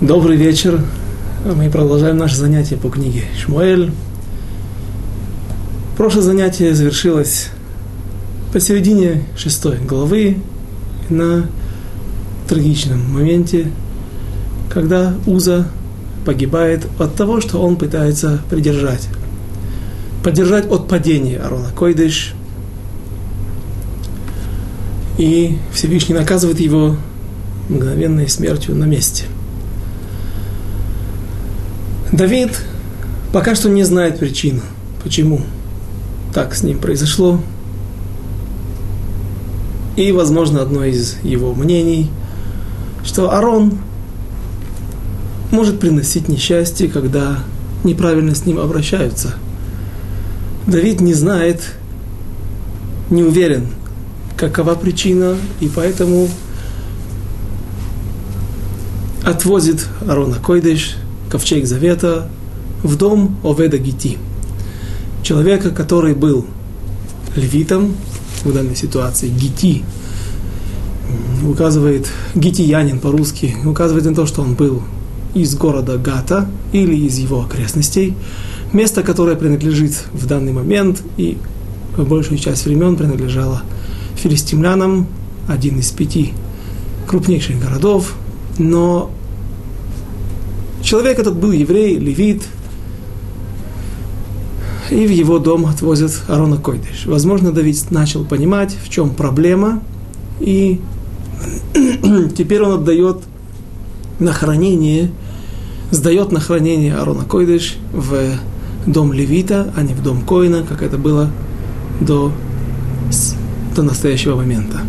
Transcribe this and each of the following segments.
Добрый вечер. Мы продолжаем наше занятие по книге Шмуэль. Прошлое занятие завершилось посередине шестой главы на трагичном моменте, когда Уза погибает от того, что он пытается придержать. Поддержать от падения Арона Койдыш. И Всевышний наказывает его мгновенной смертью на месте – Давид пока что не знает причину, почему так с ним произошло. И, возможно, одно из его мнений, что Арон может приносить несчастье, когда неправильно с ним обращаются. Давид не знает, не уверен, какова причина, и поэтому отвозит Арона Койдыш – ковчег завета в дом Оведа Гити. Человека, который был левитом в данной ситуации, Гити, указывает, гитиянин по-русски, указывает на то, что он был из города Гата или из его окрестностей, место, которое принадлежит в данный момент и в большую часть времен принадлежало филистимлянам, один из пяти крупнейших городов, но Человек этот был еврей, левит, и в его дом отвозят Арона Койдыш. Возможно, Давид начал понимать, в чем проблема, и теперь он отдает на хранение, сдает на хранение Арона Койдыш в дом Левита, а не в дом Коина, как это было до, до настоящего момента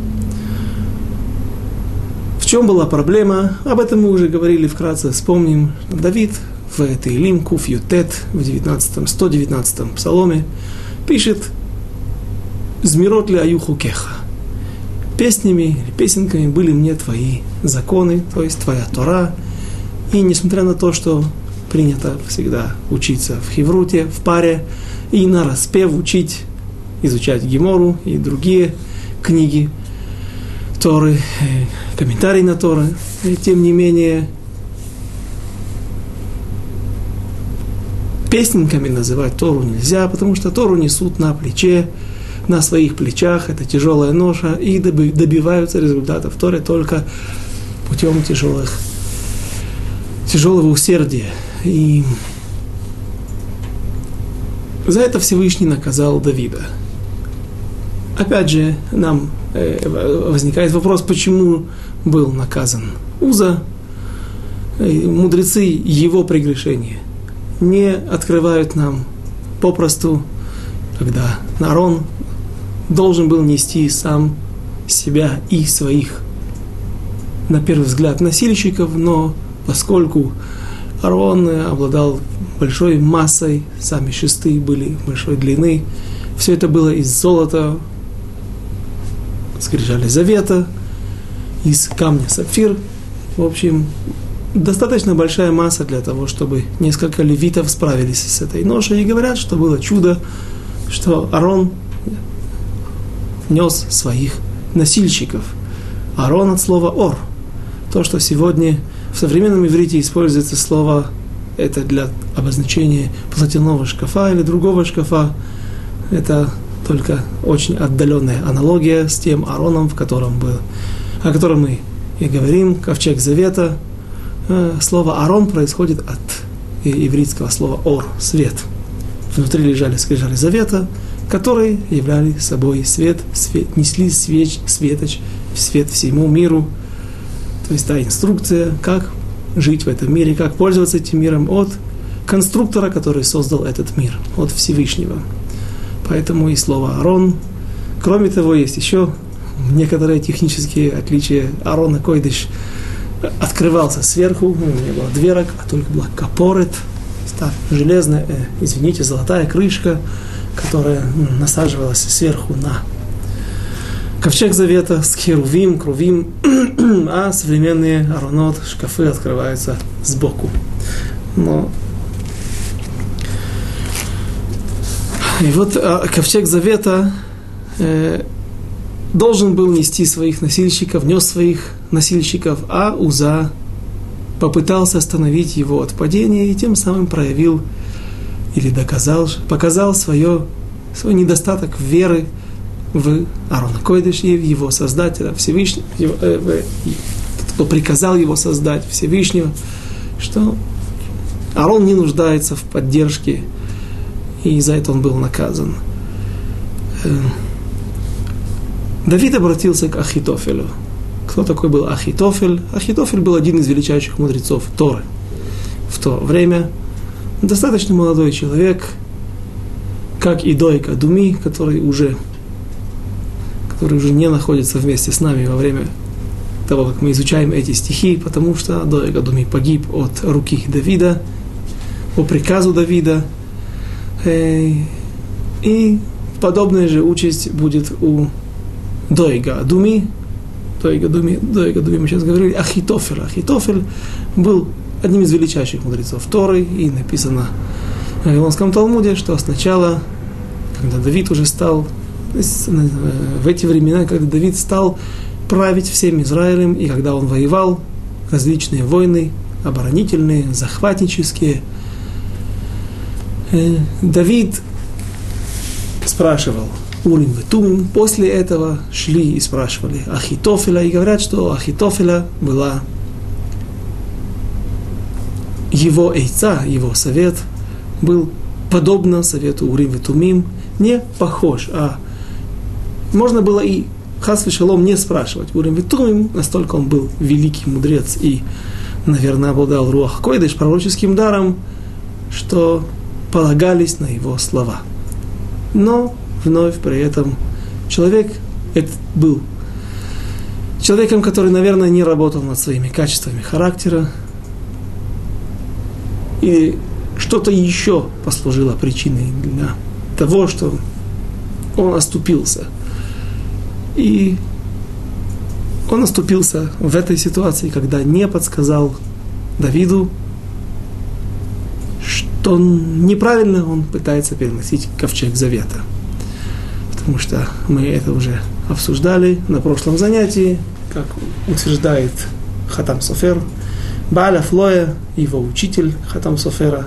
чем была проблема? Об этом мы уже говорили вкратце. Вспомним, Давид в этой Илим Куф Ютет в 19, 119 псаломе пишет «Змирот ли аюху кеха» песнями или песенками были мне твои законы, то есть твоя Тора. И несмотря на то, что принято всегда учиться в Хевруте, в паре, и на распев учить, изучать Гемору и другие книги Торы, комментарий на Торы. И тем не менее, песенками называть Тору нельзя, потому что Тору несут на плече, на своих плечах, это тяжелая ноша, и добиваются результатов Торы только путем тяжелых, тяжелого усердия. И за это Всевышний наказал Давида. Опять же, нам э, возникает вопрос, почему был наказан Уза, мудрецы его прегрешения не открывают нам попросту, когда Нарон должен был нести сам себя и своих, на первый взгляд, носильщиков, но поскольку Арон обладал большой массой, сами шесты были большой длины, все это было из золота, скрижали завета – из камня сапфир. В общем, достаточно большая масса для того, чтобы несколько левитов справились с этой ношей. И говорят, что было чудо, что Арон нес своих носильщиков. Арон от слова ор. То, что сегодня в современном иврите используется слово, это для обозначения платяного шкафа или другого шкафа. Это только очень отдаленная аналогия с тем Ароном, в котором был о котором мы и говорим, ковчег завета, э, слово «арон» происходит от еврейского слова «ор» – «свет». Внутри лежали скрижали завета, которые являли собой свет, свет несли свеч, светоч, свет всему миру. То есть та инструкция, как жить в этом мире, как пользоваться этим миром от конструктора, который создал этот мир, от Всевышнего. Поэтому и слово «арон». Кроме того, есть еще некоторые технические отличия. Арона Койдыш открывался сверху, у него не было дверок, а только была капорет, железная, э, извините, золотая крышка, которая насаживалась сверху на ковчег завета с херувим, крувим, а современные аронот, шкафы открываются сбоку. Но и вот а, ковчег завета э, должен был нести своих носильщиков, нес своих носильщиков, а Уза попытался остановить его от падения и тем самым проявил или доказал, показал свое, свой недостаток веры в Аарона Койдыш и в его Создателя Всевышнего, э, кто приказал его создать Всевышнего, что Аарон не нуждается в поддержке, и за это он был наказан. Э, Давид обратился к Ахитофелю. Кто такой был Ахитофель? Ахитофель был один из величайших мудрецов Торы. В то время достаточно молодой человек, как и Дойка Думи, который уже, который уже не находится вместе с нами во время того, как мы изучаем эти стихи, потому что Дойка Думи погиб от руки Давида, по приказу Давида. И подобная же участь будет у Дойга Думи, Дойга Думи, Дойга Думи мы сейчас говорили, Ахитофель. Ахитофель был одним из величайших мудрецов Торы, и написано в Вавилонском Талмуде, что сначала, когда Давид уже стал, в эти времена, когда Давид стал править всем Израилем, и когда он воевал, различные войны, оборонительные, захватнические, Давид спрашивал, Урим и Тумим. После этого шли и спрашивали Ахитофеля, и говорят, что Ахитофеля была его эйца, его совет, был подобно совету Урим и Тумим, не похож, а можно было и Хас Шалом не спрашивать. Урим и Тумим, настолько он был великий мудрец и, наверное, обладал Руах Койдыш пророческим даром, что полагались на его слова. Но вновь при этом человек этот был человеком, который, наверное, не работал над своими качествами характера, и что-то еще послужило причиной для того, что он оступился. И он оступился в этой ситуации, когда не подсказал Давиду, что он неправильно он пытается переносить ковчег завета потому что мы это уже обсуждали на прошлом занятии, как утверждает Хатам Софер, Баля Флоя, его учитель Хатам Софера.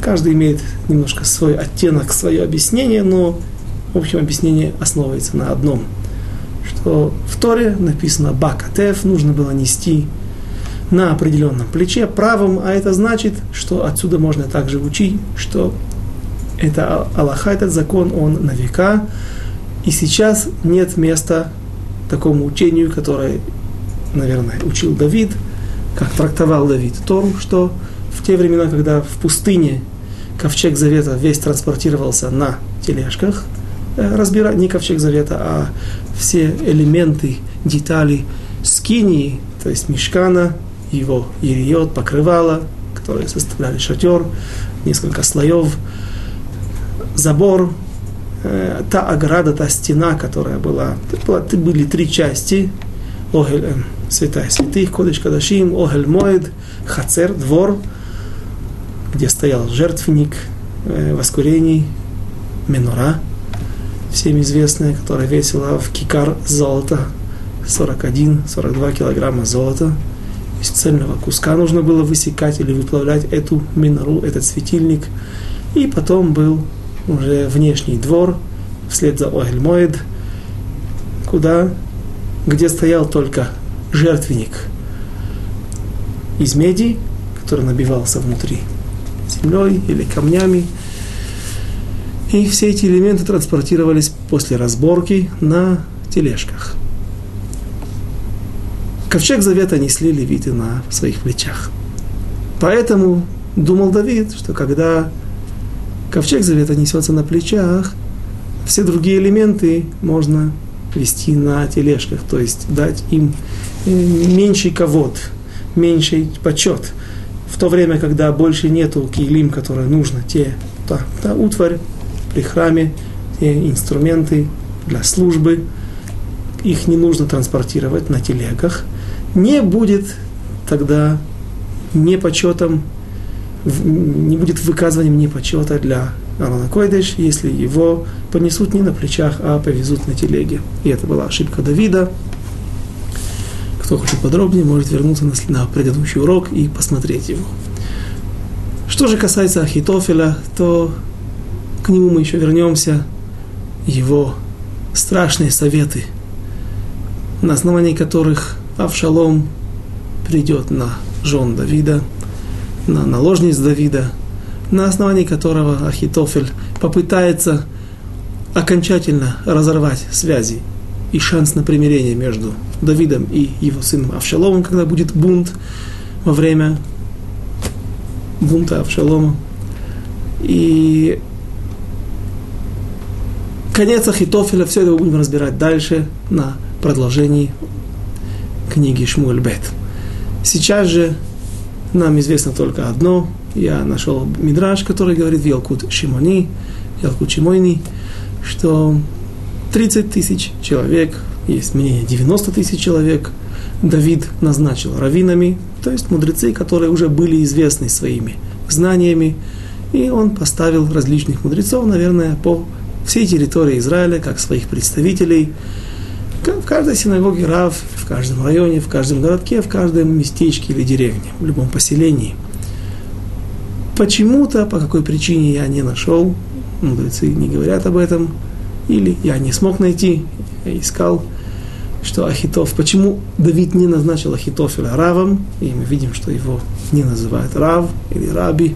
Каждый имеет немножко свой оттенок, свое объяснение, но в общем объяснение основывается на одном, что в Торе написано Бакатев, нужно было нести на определенном плече правым, а это значит, что отсюда можно также учить, что это Аллаха, этот закон, он на века. И сейчас нет места такому учению, которое, наверное, учил Давид, как трактовал Давид Тору, что в те времена, когда в пустыне ковчег завета весь транспортировался на тележках, э, разбирать не ковчег завета, а все элементы, детали скинии, то есть мешкана, его ириот, покрывала, которые составляли шатер, несколько слоев, забор, э, та ограда, та стена, которая была, была были три части, Огель, э, святая святых, Кодыш Кадашим, Огель Моед, Хацер, двор, где стоял жертвенник э, воскурений, Менора, всем известная, которая весила в кикар золота, 41-42 килограмма золота. Из цельного куска нужно было высекать или выплавлять эту минору, этот светильник. И потом был уже внешний двор, вслед за Огель куда, где стоял только жертвенник из меди, который набивался внутри землей или камнями. И все эти элементы транспортировались после разборки на тележках. Ковчег Завета несли левиты на своих плечах. Поэтому думал Давид, что когда ковчег завета несется на плечах, все другие элементы можно вести на тележках, то есть дать им э, меньший ковод, меньший почет. В то время, когда больше нету килим, которые нужно, те, та, та утварь при храме, те инструменты для службы, их не нужно транспортировать на телегах, не будет тогда непочетом не будет выказыванием непочета для Арона Койдыш, если его понесут не на плечах, а повезут на телеге. И это была ошибка Давида, Кто хочет подробнее, может вернуться на предыдущий урок и посмотреть его. Что же касается Ахитофеля, то к нему мы еще вернемся. Его страшные советы, на основании которых Авшалом придет на жен Давида, на наложниц Давида, на основании которого Ахитофель попытается окончательно разорвать связи и шанс на примирение между Давидом и его сыном Авшаломом, когда будет бунт во время бунта Авшалома. И конец Ахитофеля, все это будем разбирать дальше на продолжении книги Шмуэль Бет. Сейчас же нам известно только одно. Я нашел Мидраж, который говорит в Шимони, Ялкут Шимойни, что 30 тысяч человек, есть мнение 90 тысяч человек, Давид назначил раввинами, то есть мудрецы, которые уже были известны своими знаниями, и он поставил различных мудрецов, наверное, по всей территории Израиля, как своих представителей, в каждой синагоге Рав, в каждом районе, в каждом городке, в каждом местечке или деревне, в любом поселении. Почему-то, по какой причине я не нашел, мудрецы не говорят об этом, или я не смог найти, я искал, что Ахитов, почему Давид не назначил Ахитофеля Равом, и мы видим, что его не называют Рав или Раби,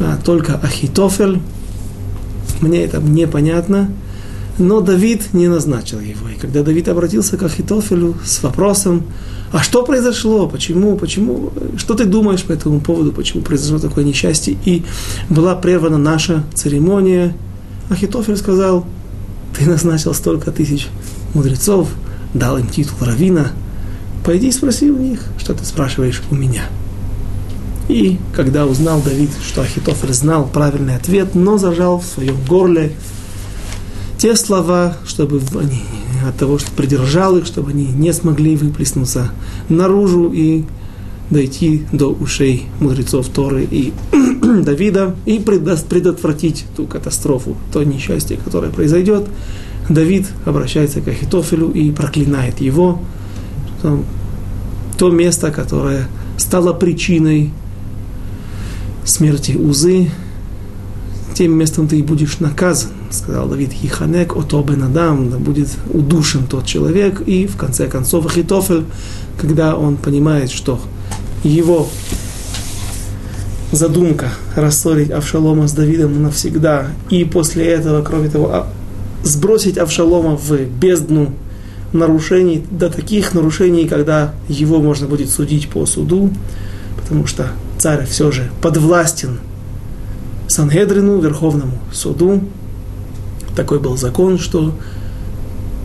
а только Ахитофель, мне это непонятно, но Давид не назначил его. И когда Давид обратился к Ахитофелю с вопросом, а что произошло, почему, почему, что ты думаешь по этому поводу, почему произошло такое несчастье, и была прервана наша церемония, Ахитофель сказал, ты назначил столько тысяч мудрецов, дал им титул равина, пойди и спроси у них, что ты спрашиваешь у меня. И когда узнал Давид, что Ахитофель знал правильный ответ, но зажал в своем горле те слова, чтобы они от того, что придержал их, чтобы они не смогли выплеснуться наружу и дойти до ушей мудрецов Торы и Давида и предотвратить ту катастрофу, то несчастье, которое произойдет. Давид обращается к Ахитофелю и проклинает его, то место, которое стало причиной смерти Узы, тем местом ты и будешь наказан, сказал Давид, Хиханек ото бенадам, да будет удушен тот человек, и в конце концов Ахитофель, когда он понимает, что его задумка рассорить Авшалома с Давидом навсегда, и после этого, кроме того, а, сбросить Авшалома в бездну нарушений, до таких нарушений, когда его можно будет судить по суду, потому что царь все же подвластен Сангедрину, Верховному суду. Такой был закон, что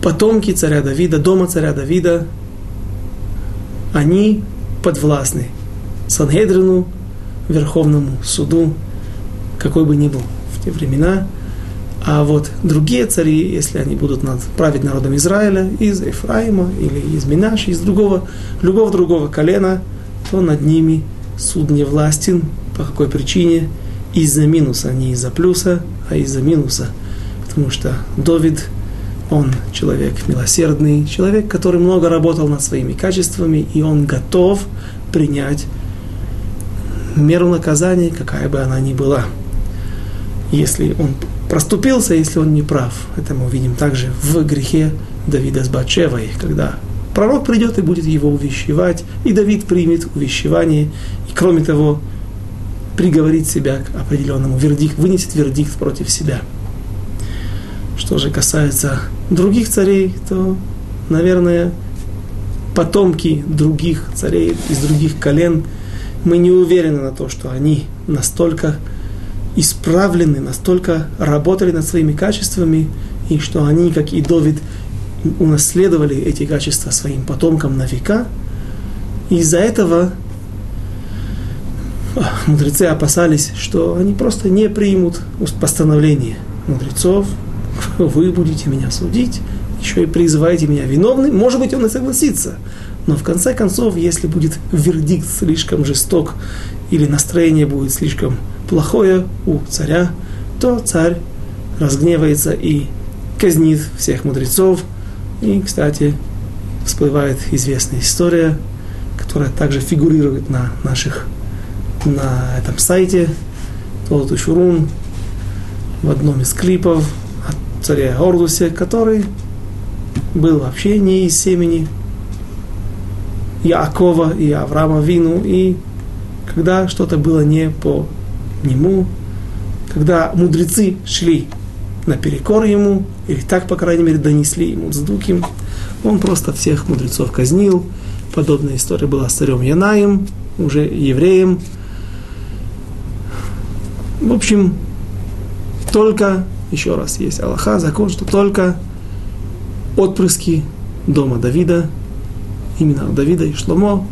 потомки царя Давида, дома царя Давида, они подвластны Сангедрину, Верховному суду, какой бы ни был в те времена. А вот другие цари, если они будут над, править народом Израиля из Ефраима или из Минаши, из другого, любого другого колена, то над ними суд не властен. По какой причине? из-за минуса, не из-за плюса, а из-за минуса. Потому что Давид, он человек милосердный, человек, который много работал над своими качествами, и он готов принять меру наказания, какая бы она ни была. Если он проступился, если он не прав. Это мы увидим также в грехе Давида с Батшевой, когда пророк придет и будет его увещевать, и Давид примет увещевание, и кроме того, приговорить себя к определенному вердикту, вынесет вердикт против себя. Что же касается других царей, то, наверное, потомки других царей из других колен, мы не уверены на то, что они настолько исправлены, настолько работали над своими качествами, и что они, как и Давид, унаследовали эти качества своим потомкам на века. из-за этого мудрецы опасались, что они просто не примут постановление мудрецов, вы будете меня судить, еще и призываете меня виновным, может быть, он и согласится. Но в конце концов, если будет вердикт слишком жесток или настроение будет слишком плохое у царя, то царь разгневается и казнит всех мудрецов. И, кстати, всплывает известная история, которая также фигурирует на наших, на этом сайте, Толоту Шурун, в одном из клипов царе Ордусе, который был вообще не из семени Яакова и Авраама Вину, и когда что-то было не по нему, когда мудрецы шли наперекор ему, или так, по крайней мере, донесли ему Цдуким, он просто всех мудрецов казнил. Подобная история была с царем Янаем, уже евреем. В общем, только, еще раз, есть Аллаха, закон, что только отпрыски дома Давида, именно Давида и Шломо,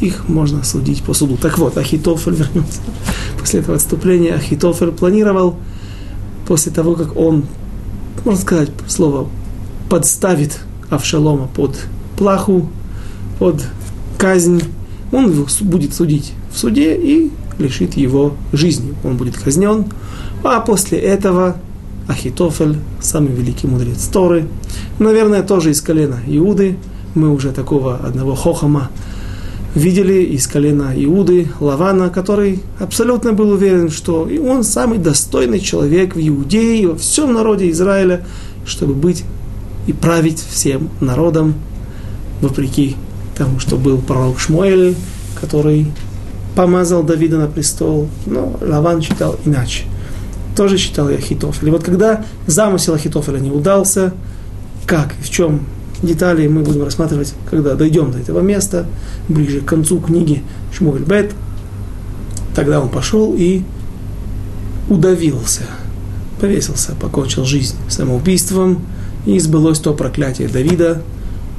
их можно судить по суду. Так вот, Ахитофель вернется. После этого отступления Ахитофель планировал, после того, как он, можно сказать слово, подставит Авшалома под плаху, под казнь, он будет судить в суде и лишит его жизни. Он будет казнен. А после этого Ахитофель, самый великий мудрец Торы, наверное, тоже из колена Иуды. Мы уже такого одного Хохама видели из колена Иуды, Лавана, который абсолютно был уверен, что и он самый достойный человек в Иудее во всем народе Израиля, чтобы быть и править всем народом, вопреки тому, что был пророк Шмуэль, который помазал Давида на престол, но Лаван считал иначе. Тоже считал и Ахитофель. И вот когда замысел Ахитофеля не удался, как и в чем детали мы будем рассматривать, когда дойдем до этого места, ближе к концу книги Шмуэль Бет. Тогда он пошел и удавился, повесился, покончил жизнь самоубийством, и сбылось то проклятие Давида,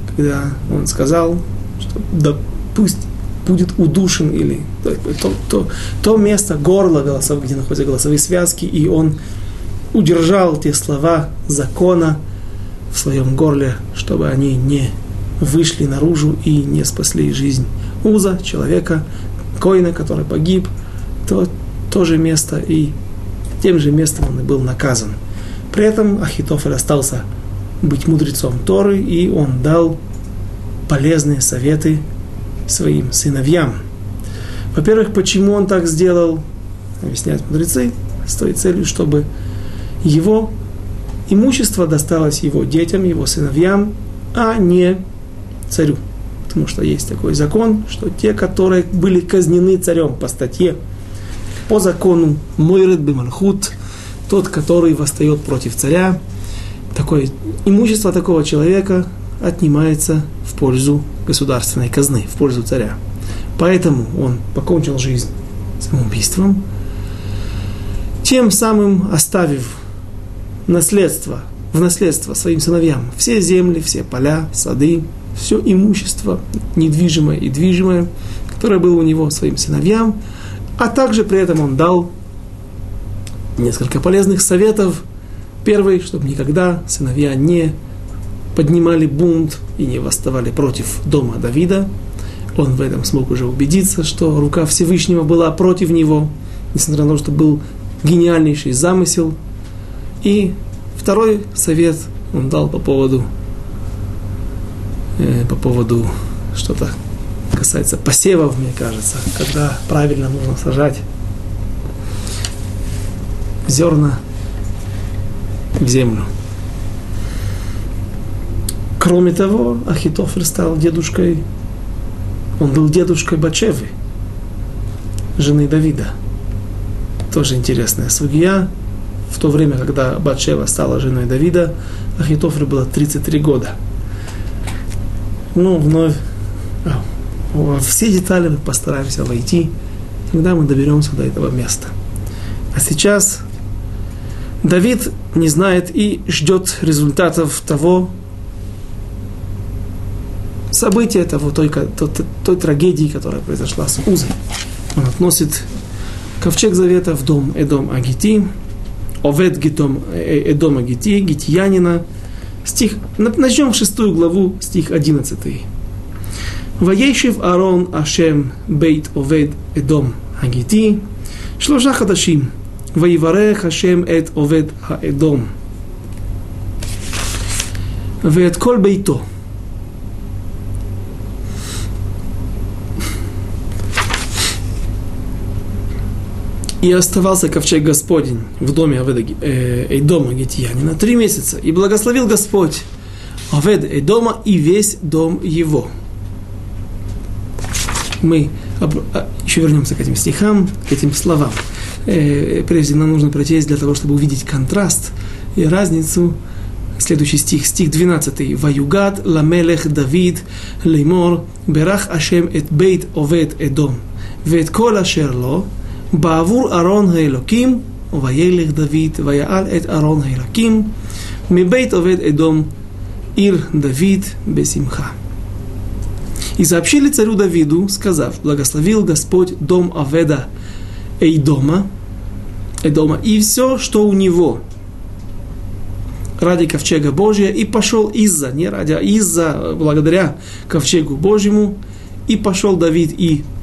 когда он сказал, что да пусть будет удушен или то, то, то место, горло голосов, где находятся голосовые связки, и он удержал те слова закона в своем горле, чтобы они не вышли наружу и не спасли жизнь Уза, человека, Коина, который погиб, то, то же место и тем же местом он и был наказан. При этом Ахитофель остался быть мудрецом Торы, и он дал полезные советы своим сыновьям. Во-первых, почему он так сделал, объясняют мудрецы, с той целью, чтобы его имущество досталось его детям, его сыновьям, а не царю. Потому что есть такой закон, что те, которые были казнены царем по статье, по закону Мойред Бимальхут, тот, который восстает против царя, такое имущество такого человека отнимается в пользу государственной казны, в пользу царя. Поэтому он покончил жизнь самоубийством, тем самым оставив наследство, в наследство своим сыновьям все земли, все поля, сады, все имущество, недвижимое и движимое, которое было у него своим сыновьям, а также при этом он дал несколько полезных советов – Первый, чтобы никогда сыновья не поднимали бунт и не восставали против дома Давида. Он в этом смог уже убедиться, что рука Всевышнего была против него, несмотря на то, что был гениальнейший замысел. И второй совет он дал по поводу, э, по поводу что-то касается посевов, мне кажется, когда правильно нужно сажать зерна в землю. Кроме того, Ахитофель стал дедушкой, он был дедушкой Бачевы, жены Давида. Тоже интересная судья. В то время, когда Бачева стала женой Давида, Ахитофель было 33 года. Ну, вновь а, во все детали мы постараемся войти, когда мы доберемся до этого места. А сейчас Давид не знает и ждет результатов того события, того, той, той, той трагедии, которая произошла с Узой. Он относит ковчег завета в дом Эдом Агити, Овед Гитом, э, Эдом Агити, Гитьянина. Стих, начнем шестую главу, стих 11. וישב אהרון השם בית עובד אדום הגיתי שלושה חדשים ויברך השם את עובד האדום ואת כל ביתו И оставался ковчег Господень в доме Аведа э, дома Гитьянина три месяца. И благословил Господь Аведа дома и весь дом его. Мы об, а, еще вернемся к этим стихам, к этим словам. Э, прежде нам нужно прочесть для того, чтобы увидеть контраст и разницу Следующий стих, стих 12. «Ваюгад ламелех Давид леймор берах ашем эт бейт овет эдом, вет кола шерло, בעבור ארון האלוקים וילך דוד ויעל את ארון האלוקים מבית עובד אדום עיר דוד בשמחה. И сообщили царю Давиду, сказав, благословил Господь дом Аведа Эйдома, Эдома и все, что у него ради ковчега Божия, и пошел из-за, не ради, а из-за, благодаря ковчегу Божьему, и пошел Давид и с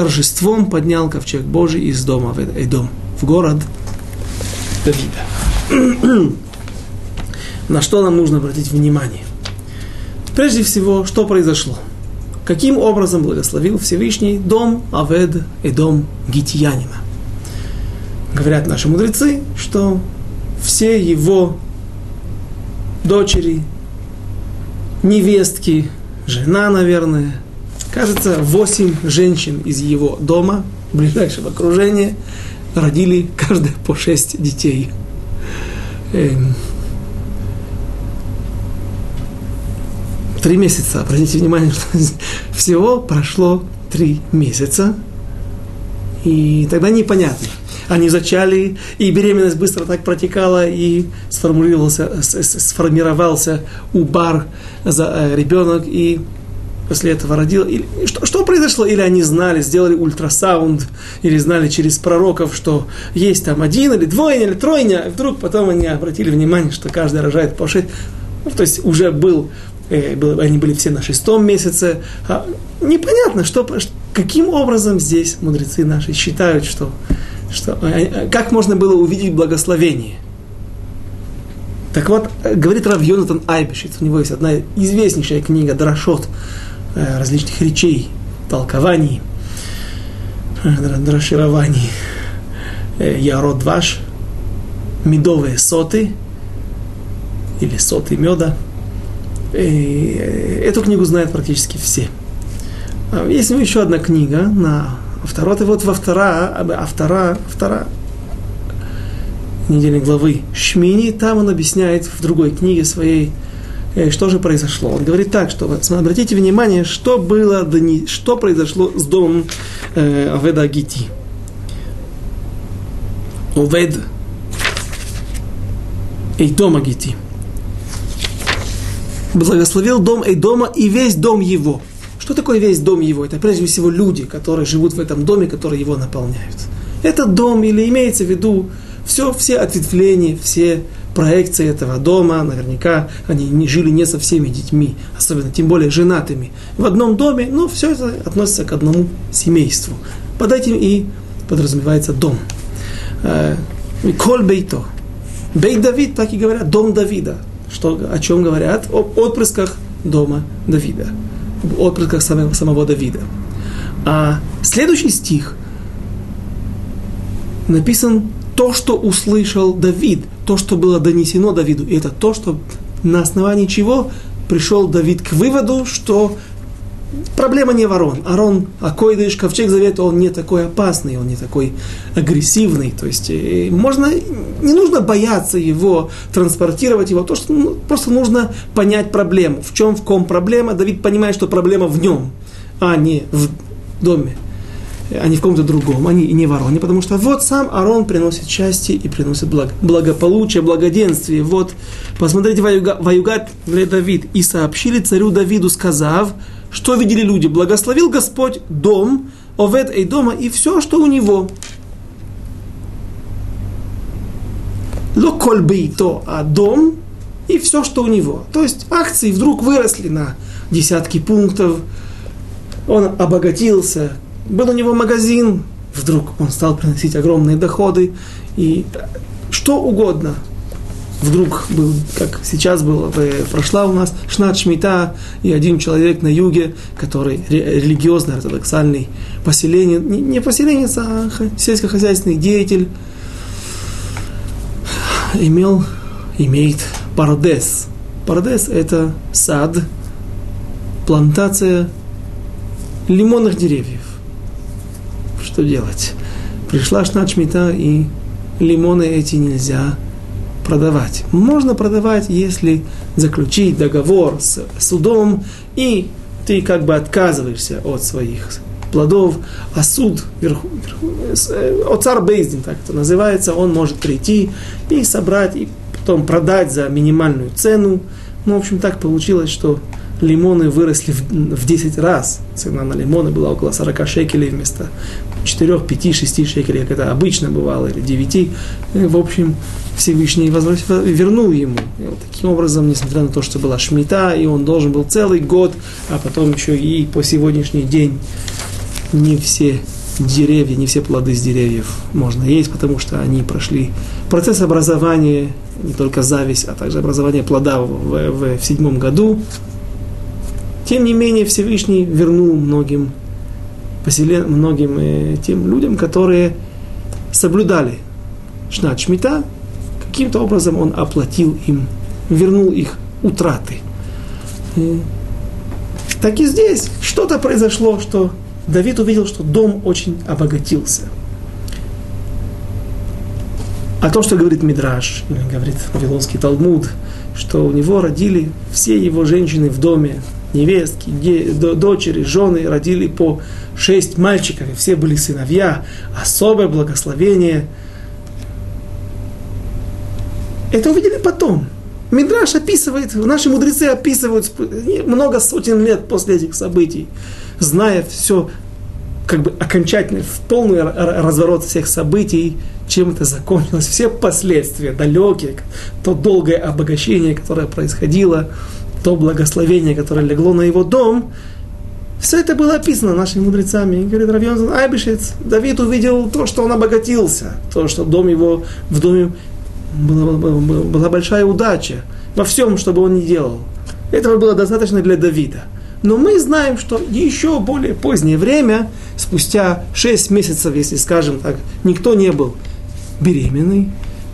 торжеством поднял ковчег Божий из дома Эдом в город Давида. На что нам нужно обратить внимание? Прежде всего, что произошло? Каким образом благословил Всевышний дом Авед и дом Гитьянина? Говорят наши мудрецы, что все его дочери, невестки, жена, наверное, кажется, восемь женщин из его дома, ближайшего окружения, родили каждая по шесть детей. Эм, три месяца. Обратите внимание, что всего прошло три месяца. И тогда непонятно. Они зачали, и беременность быстро так протекала, и сформулировался, сформировался убар за э, ребенок, и после этого родил. Или, что, что произошло? Или они знали, сделали ультрасаунд, или знали через пророков, что есть там один или двойня, или тройня, и вдруг потом они обратили внимание, что каждый рожает по шесть. Ну, то есть уже был, э, был, они были все на шестом месяце. А непонятно, что, каким образом здесь мудрецы наши считают, что, что э, как можно было увидеть благословение. Так вот, э, говорит Рав Йонатан Айбешит, у него есть одна известнейшая книга Драшот, Э, различных речей, толкований, э, драширований. Э, Ярод ваш, медовые соты или соты меда. И эту книгу знают практически все. А есть еще одна книга на Авторот, и вот во втора, а втора, втора недельной главы Шмини, там он объясняет в другой книге своей Э, что же произошло? Он говорит так, что обратите внимание, что было, что произошло с домом э, Аведа Агити. Овед Эйдом Агити. Благословил дом Эйдома и весь дом его. Что такое весь дом его? Это прежде всего люди, которые живут в этом доме, которые его наполняют. Этот дом, или имеется в виду все, все ответвления, все проекции этого дома, наверняка они не жили не со всеми детьми, особенно тем более женатыми, в одном доме, но все это относится к одному семейству. Под этим и подразумевается дом. Э, Коль бейто. Бейт Давид, так и говорят, дом Давида. Что, о чем говорят? О отпрысках дома Давида. Отпрысках самого, самого Давида. А следующий стих написан то, что услышал Давид, то, что было донесено Давиду. И это то, что на основании чего пришел Давид к выводу, что проблема не ворон. Арон, Акойдыш, ковчег завета, он не такой опасный, он не такой агрессивный. То есть э, можно, не нужно бояться его, транспортировать его, то, что ну, просто нужно понять проблему. В чем, в ком проблема. Давид понимает, что проблема в нем, а не в доме а не в ком-то другом, они не вороне, потому что вот сам Арон приносит счастье и приносит благо, благополучие, благоденствие. Вот, посмотрите, воюгат для Давид, и сообщили царю Давиду, сказав, что видели люди, благословил Господь дом, овет и дома, и все, что у него. То, а дом и все, что у него. То есть акции вдруг выросли на десятки пунктов, он обогатился, был у него магазин, вдруг он стал приносить огромные доходы, и что угодно. вдруг был, как сейчас было, прошла у нас Шнат Шмита, и один человек на юге, который религиозный, ортодоксальный поселение, не поселенец, а сельскохозяйственный деятель, имел, имеет пардес. Пардес – это сад, плантация лимонных деревьев. Что делать? Пришла Шнат Шмита, и лимоны эти нельзя продавать. Можно продавать, если заключить договор с судом, и ты как бы отказываешься от своих плодов, а суд, верху, верху, э, оцар Бейздин, так это называется, он может прийти и собрать, и потом продать за минимальную цену. Ну, в общем, так получилось, что лимоны выросли в, в 10 раз. Цена на лимоны была около 40 шекелей вместо 4, 5, 6 шекелей, как это обычно бывало, или 9. И, в общем, Всевышний возврат, вернул ему. И вот таким образом, несмотря на то, что была шмита, и он должен был целый год, а потом еще и по сегодняшний день не все деревья, не все плоды с деревьев можно есть, потому что они прошли процесс образования, не только зависть, а также образование плода в, в, в седьмом году. Тем не менее, Всевышний вернул многим, поселен, многим э, тем людям, которые соблюдали шнат шмита, каким-то образом он оплатил им, вернул их утраты. И так и здесь что-то произошло, что Давид увидел, что дом очень обогатился. А то, что говорит Мидраш, говорит Вавилонский Талмуд, что у него родили все его женщины в доме, невестки, дочери, жены, родили по шесть мальчиков, и все были сыновья, особое благословение. Это увидели потом. Мидраш описывает, наши мудрецы описывают много сотен лет после этих событий, зная все как бы окончательный, в полный разворот всех событий, чем это закончилось, все последствия далекие, то долгое обогащение, которое происходило, то благословение, которое легло на его дом, все это было описано нашими мудрецами. И говорит Равьон Айбишец, Давид увидел то, что он обогатился, то, что дом его, в доме была, была, была большая удача во всем, что бы он ни делал. Этого было достаточно для Давида. Но мы знаем, что еще более позднее время, спустя 6 месяцев, если скажем так, никто не был беременный.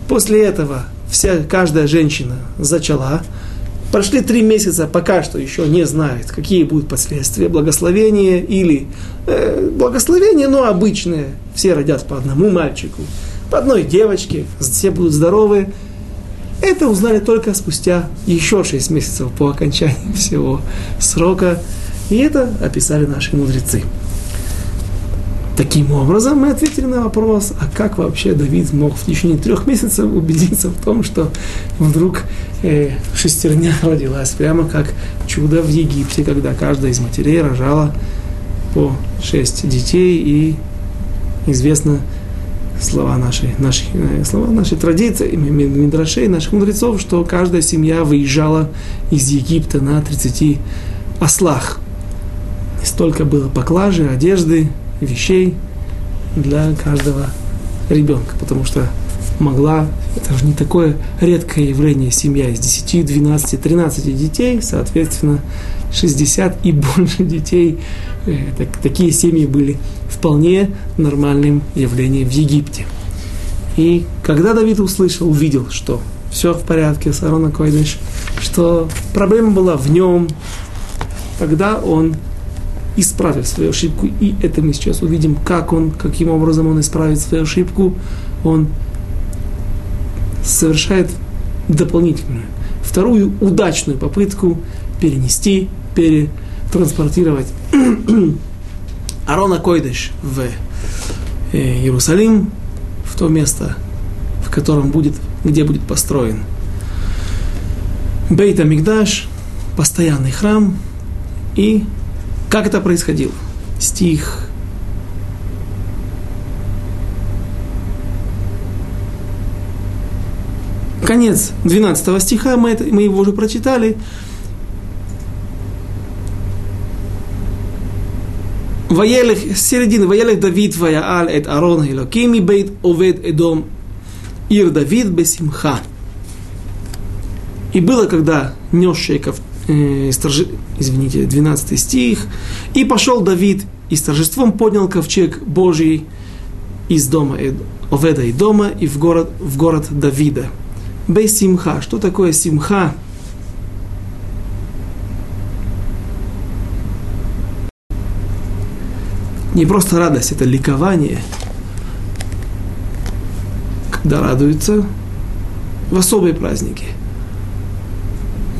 После этого вся, каждая женщина зачала. Прошли три месяца, пока что еще не знает, какие будут последствия, благословения или э, благословения, но обычные. Все родят по одному мальчику, по одной девочке, все будут здоровы. Это узнали только спустя еще шесть месяцев по окончании всего срока. И это описали наши мудрецы. Таким образом, мы ответили на вопрос, а как вообще Давид мог в течение трех месяцев убедиться в том, что вдруг э, шестерня родилась, прямо как чудо в Египте, когда каждая из матерей рожала по шесть детей, и известно, слова нашей, нашей, э, слова нашей традиции, Мидрашей, наших мудрецов, что каждая семья выезжала из Египта на 30 ослах. И столько было поклажи, одежды, вещей для каждого ребенка, потому что могла, это же не такое редкое явление, семья из 10, 12, 13 детей, соответственно, 60 и больше детей. Э, так, такие семьи были вполне нормальным явлением в Египте. И когда Давид услышал, увидел, что все в порядке с Аароном Койдыш, что проблема была в нем, тогда он исправил свою ошибку, и это мы сейчас увидим, как он, каким образом он исправит свою ошибку, он совершает дополнительную, вторую удачную попытку перенести, перетранспортировать Арона Койдыш в э, Иерусалим, в то место, в котором будет, где будет построен Бейта Мигдаш, постоянный храм. И как это происходило? Стих конец 12 стиха, мы, это, мы его уже прочитали. Ваелех, с середины, Ваелех Давид Ваяаль эт Арон Хилокими Бейт Овед Эдом Ир Давид Бесимха. И было, когда нес шейков, э, извините, 12 стих, и пошел Давид и с торжеством поднял ковчег Божий из дома Оведа и дома и в город, в город Давида. Без симха. Что такое симха? Не просто радость, это ликование, когда радуются в особые праздники.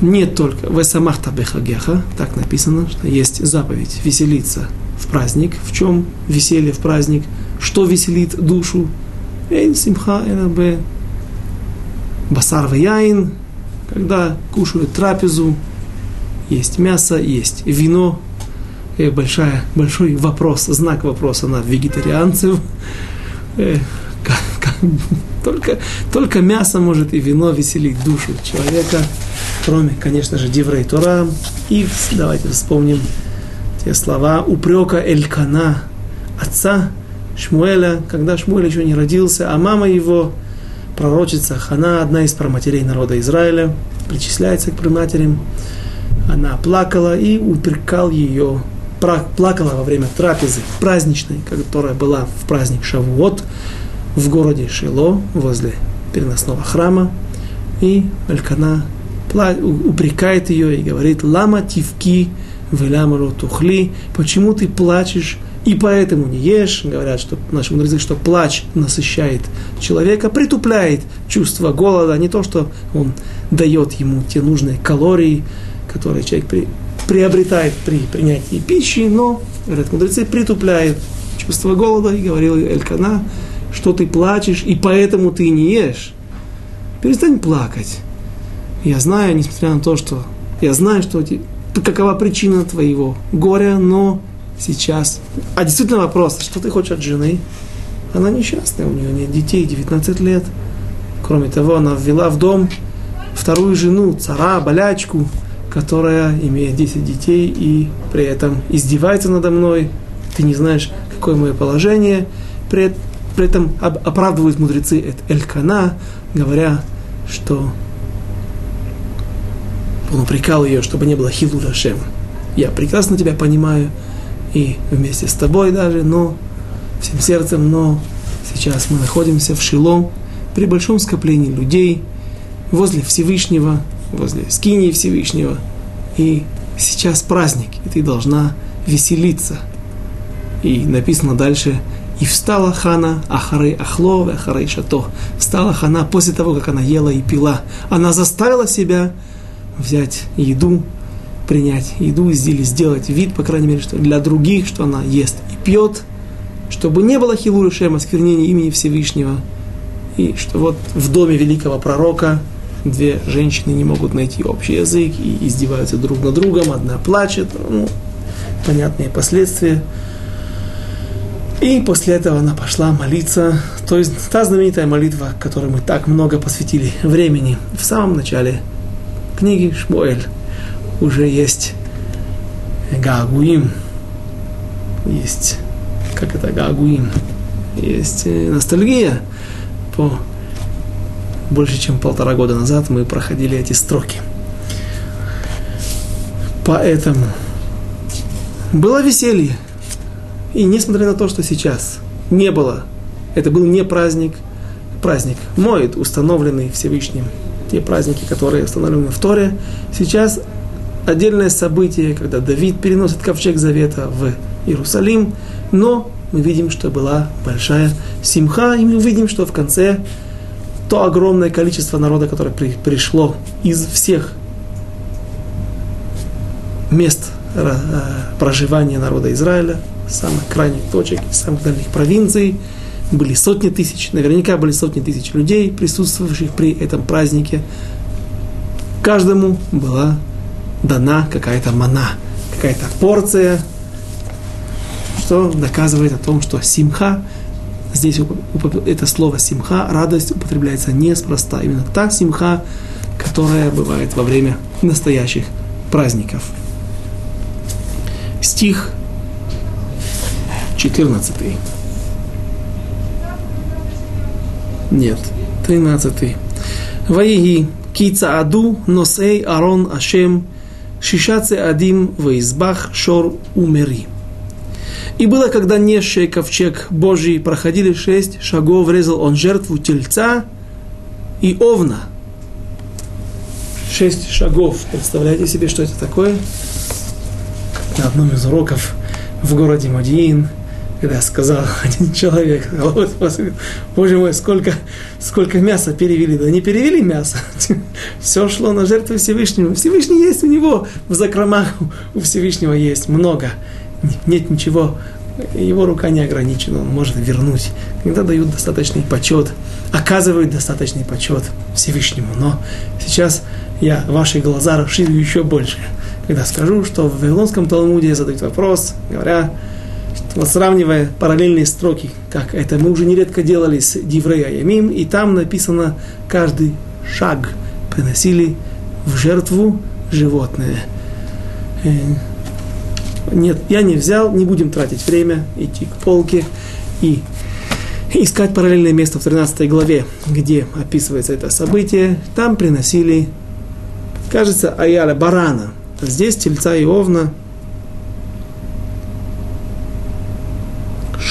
Не только в самахта бехагеха, так написано, что есть заповедь веселиться в праздник. В чем веселье в праздник? Что веселит душу? Эйн симха б басар яин, когда кушают трапезу, есть мясо, есть вино, и большая, большой вопрос, знак вопроса на вегетарианцев. Э, только, только мясо может и вино веселить душу человека, кроме, конечно же, Диврей Тора. И давайте вспомним те слова упрека Элькана, отца Шмуэля, когда Шмуэль еще не родился, а мама его, пророчица Хана, одна из проматерей народа Израиля, причисляется к проматерям, она плакала и упрекал ее, плакала во время трапезы праздничной, которая была в праздник Шавуот в городе Шило, возле переносного храма, и Элькана упрекает ее и говорит, «Лама тивки велямару тухли, почему ты плачешь и поэтому не ешь. Говорят, что наши мудрецы, что плач насыщает человека, притупляет чувство голода, не то, что он дает ему те нужные калории, которые человек при, приобретает при принятии пищи, но, говорят мудрецы, притупляет чувство голода, и говорил Элькана, что ты плачешь, и поэтому ты не ешь. Перестань плакать. Я знаю, несмотря на то, что я знаю, что какова причина твоего горя, но сейчас. А действительно вопрос, что ты хочешь от жены? Она несчастная, у нее нет детей, 19 лет. Кроме того, она ввела в дом вторую жену, цара, болячку, которая имеет 10 детей и при этом издевается надо мной. Ты не знаешь, какое мое положение. При, при этом оправдывают мудрецы Элькана, говоря, что он упрекал ее, чтобы не было хилу Рашем. Я прекрасно тебя понимаю, и вместе с тобой даже, но всем сердцем, но сейчас мы находимся в Шило, при большом скоплении людей, возле Всевышнего, возле Скинии Всевышнего, и сейчас праздник, и ты должна веселиться. И написано дальше, и встала хана ахары ахло, ахары шато. Встала хана после того, как она ела и пила. Она заставила себя взять еду, принять еду или сделать вид, по крайней мере, что для других, что она ест и пьет, чтобы не было хилуры шема, сквернения имени Всевышнего, и что вот в доме великого пророка две женщины не могут найти общий язык и издеваются друг над другом, одна плачет, ну, понятные последствия. И после этого она пошла молиться, то есть та знаменитая молитва, которой мы так много посвятили времени в самом начале книги Шмуэль уже есть гагуим, есть, как это, гагуим, есть э, ностальгия. По больше чем полтора года назад мы проходили эти строки. Поэтому было веселье. И несмотря на то, что сейчас не было, это был не праздник, праздник моет, установленный Всевышним, те праздники, которые установлены в Торе, сейчас отдельное событие, когда Давид переносит ковчег завета в Иерусалим, но мы видим, что была большая симха, и мы видим, что в конце то огромное количество народа, которое при, пришло из всех мест э, проживания народа Израиля, самых крайних точек, самых дальних провинций, были сотни тысяч, наверняка были сотни тысяч людей, присутствовавших при этом празднике. Каждому была дана какая-то мана, какая-то порция, что доказывает о том, что симха, здесь это слово симха, радость употребляется неспроста. Именно та симха, которая бывает во время настоящих праздников. Стих 14. Нет, 13. Ваиги Кица Аду Носей Арон Ашем Шишаце Адим Ваизбах Шор Умери. И было, когда несший ковчег Божий проходили шесть шагов, резал он жертву тельца и овна. Шесть шагов. Представляете себе, что это такое? На одном из уроков в городе Мадиин – когда сказал один человек, боже мой, сколько, сколько мяса перевели. Да не перевели мясо, все шло на жертву Всевышнему. Всевышний есть у него, в закромах у Всевышнего есть много. Нет ничего, его рука не ограничена, он может вернуть. Когда дают достаточный почет, оказывают достаточный почет Всевышнему. Но сейчас я ваши глаза расширю еще больше, когда скажу, что в Вавилонском Талмуде задают вопрос, говоря, сравнивая параллельные строки, как это мы уже нередко делали с Диврея Ямим, и там написано каждый шаг приносили в жертву животное. Э, нет, я не взял, не будем тратить время, идти к полке и искать параллельное место в 13 главе, где описывается это событие. Там приносили, кажется, аяля барана. Здесь тельца и овна –